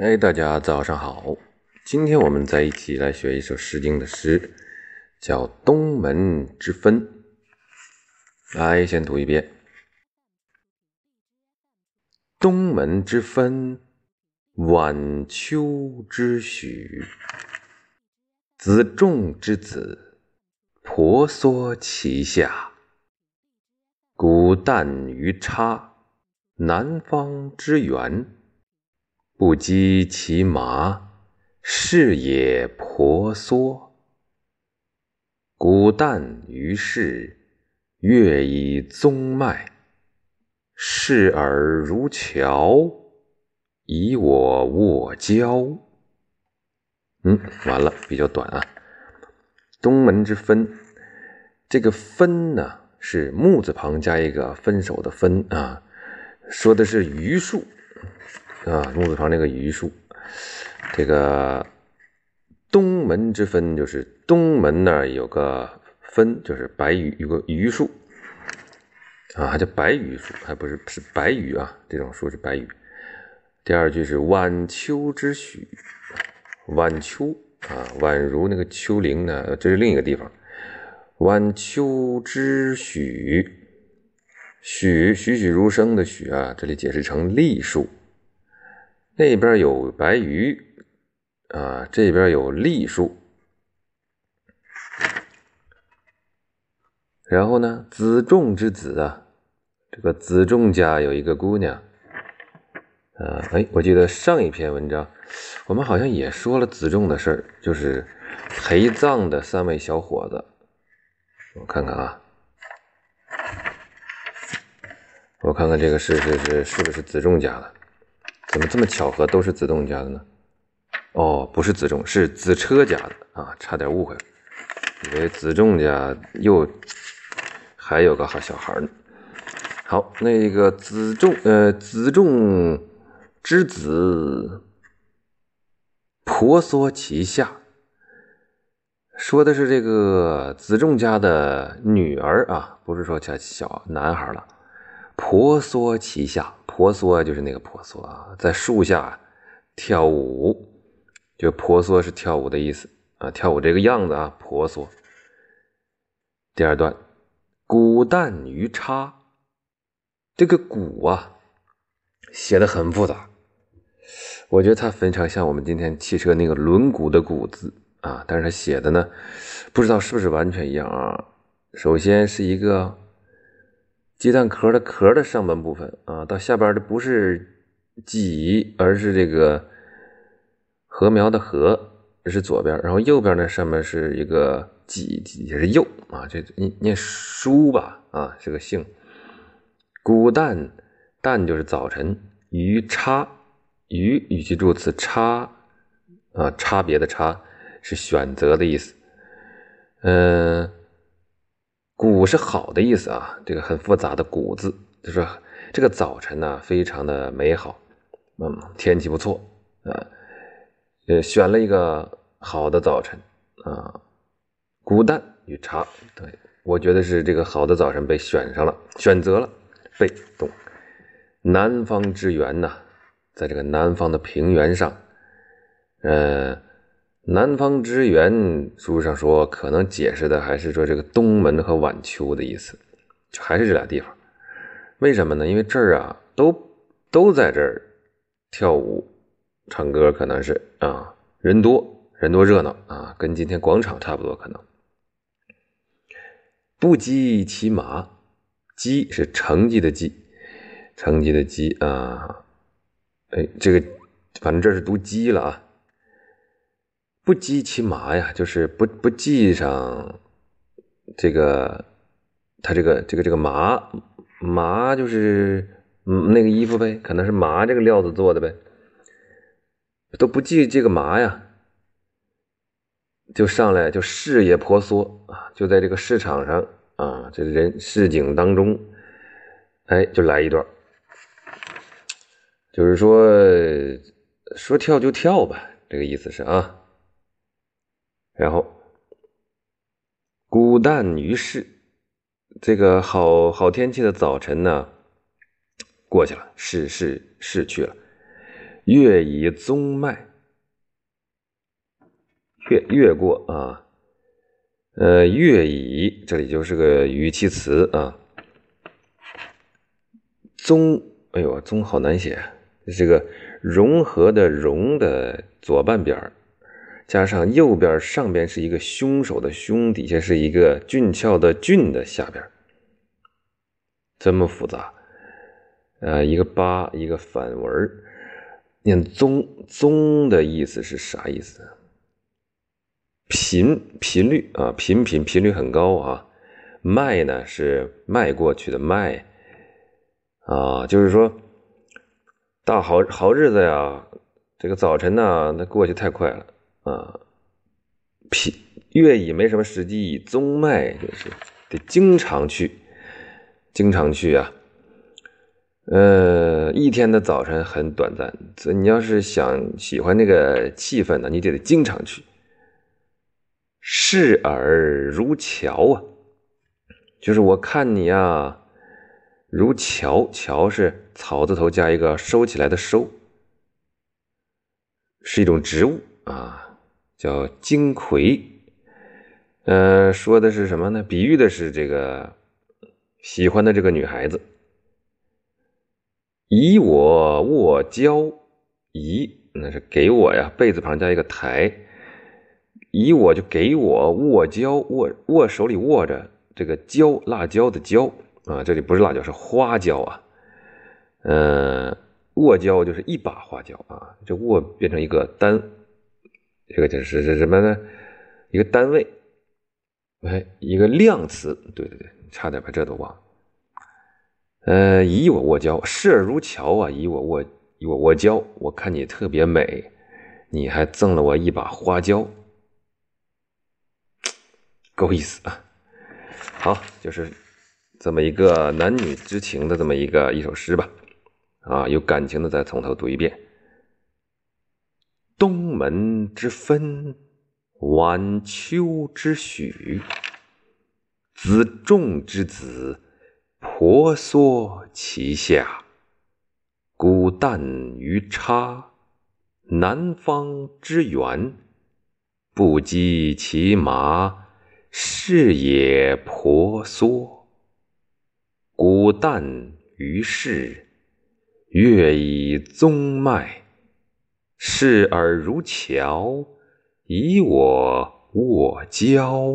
哎，大家早上好！今天我们再一起来学一首《诗经》的诗，叫《东门之分》。来，先读一遍：“东门之分，晚秋之许。子仲之子，婆娑其下。古旦于叉，南方之源。”不击其麻，是也婆娑。古旦于世，月以宗脉，视尔如桥，以我握交。嗯，完了，比较短啊。东门之分，这个分呢，是木字旁加一个分手的分啊，说的是榆树。啊，木字旁那个榆树，这个东门之分就是东门那儿有个分，就是白榆有个榆树啊，还叫白榆树，还不是是白榆啊，这种树是白榆。第二句是晚秋之许，晚秋啊，宛如那个丘陵呢，这是另一个地方。晚秋之许，许栩栩如生的许啊，这里解释成栗树。那边有白鱼啊，这边有栗树。然后呢，子仲之子啊，这个子仲家有一个姑娘。呃，哎，我记得上一篇文章我们好像也说了子仲的事儿，就是陪葬的三位小伙子。我看看啊，我看看这个是是是是不是子仲家的？怎么这么巧合，都是子栋家的呢？哦，不是子仲，是子车家的啊，差点误会了，以为子仲家又还有个好小孩呢。好，那个子仲，呃，子仲之子婆娑其下，说的是这个子仲家的女儿啊，不是说小小男孩了。婆娑其下，婆娑就是那个婆娑啊，在树下跳舞，就婆娑是跳舞的意思啊，跳舞这个样子啊，婆娑。第二段，古旦于叉，这个古啊，写的很复杂，我觉得它非常像我们今天汽车那个轮毂的毂字啊，但是它写的呢，不知道是不是完全一样啊。首先是一个。鸡蛋壳的壳的上半部分啊，到下边的不是己，而是这个禾苗的禾，这是左边，然后右边呢上面是一个几，也是右啊，这念念书吧啊，是个姓。古旦旦就是早晨，于差于语气助词差啊，差别的差是选择的意思，嗯。谷是好的意思啊，这个很复杂的谷字，就是这个早晨呢，非常的美好，嗯，天气不错啊，呃，选了一个好的早晨啊，古旦与茶，对我觉得是这个好的早晨被选上了，选择了，被动，南方之源呢，在这个南方的平原上，呃。南方之源，书上说可能解释的还是说这个东门和晚秋的意思，就还是这俩地方。为什么呢？因为这儿啊，都都在这儿跳舞、唱歌，可能是啊，人多人多热闹啊，跟今天广场差不多可能。不积其马，积是成绩的积，成绩的积啊，哎，这个反正这是读积了啊。不积其麻呀，就是不不系上这个，他这个这个这个麻麻就是那个衣服呗，可能是麻这个料子做的呗，都不系这个麻呀，就上来就视野婆娑啊，就在这个市场上啊，这人市井当中，哎，就来一段，就是说说跳就跳吧，这个意思是啊。然后，古旦于世，这个好好天气的早晨呢，过去了，逝逝逝去了。越以宗迈，越越过啊，呃，越以这里就是个语气词啊。宗，哎呦，宗好难写，这个融合的融的左半边加上右边上边是一个凶手的凶，底下是一个俊俏的俊的下边，这么复杂，呃，一个八，一个反文。念宗宗的意思是啥意思？频频率啊，频频频率很高啊。迈呢是迈过去的迈啊，就是说大好好日子呀，这个早晨呢，那过去太快了啊。频月已没什么实际，宗脉就是得经常去，经常去啊。呃，一天的早晨很短暂，这你要是想喜欢那个气氛呢，你得经常去。视耳如桥啊，就是我看你啊，如桥，桥是草字头加一个收起来的收，是一种植物啊，叫金葵。呃，说的是什么呢？比喻的是这个喜欢的这个女孩子。以我握交，以那是给我呀，贝字旁加一个台，以我就给我握交，握握手里握着这个椒，辣椒的椒啊，这里不是辣椒，是花椒啊。嗯，握椒就是一把花椒啊，这握变成一个单，这个就是是什么呢？一个单位，哎，一个量词，对对对，差点把这都忘了。呃，以我握交，视而如桥啊！以我握，以我握交，我看你特别美，你还赠了我一把花椒，够意思啊！好，就是这么一个男女之情的这么一个一首诗吧，啊，有感情的，再从头读一遍：东门之分，晚秋之许，子仲之子。婆娑其下，孤淡于差；南方之远，不及其马，是也婆娑。孤淡于世，月以宗迈，视尔如桥，以我卧交。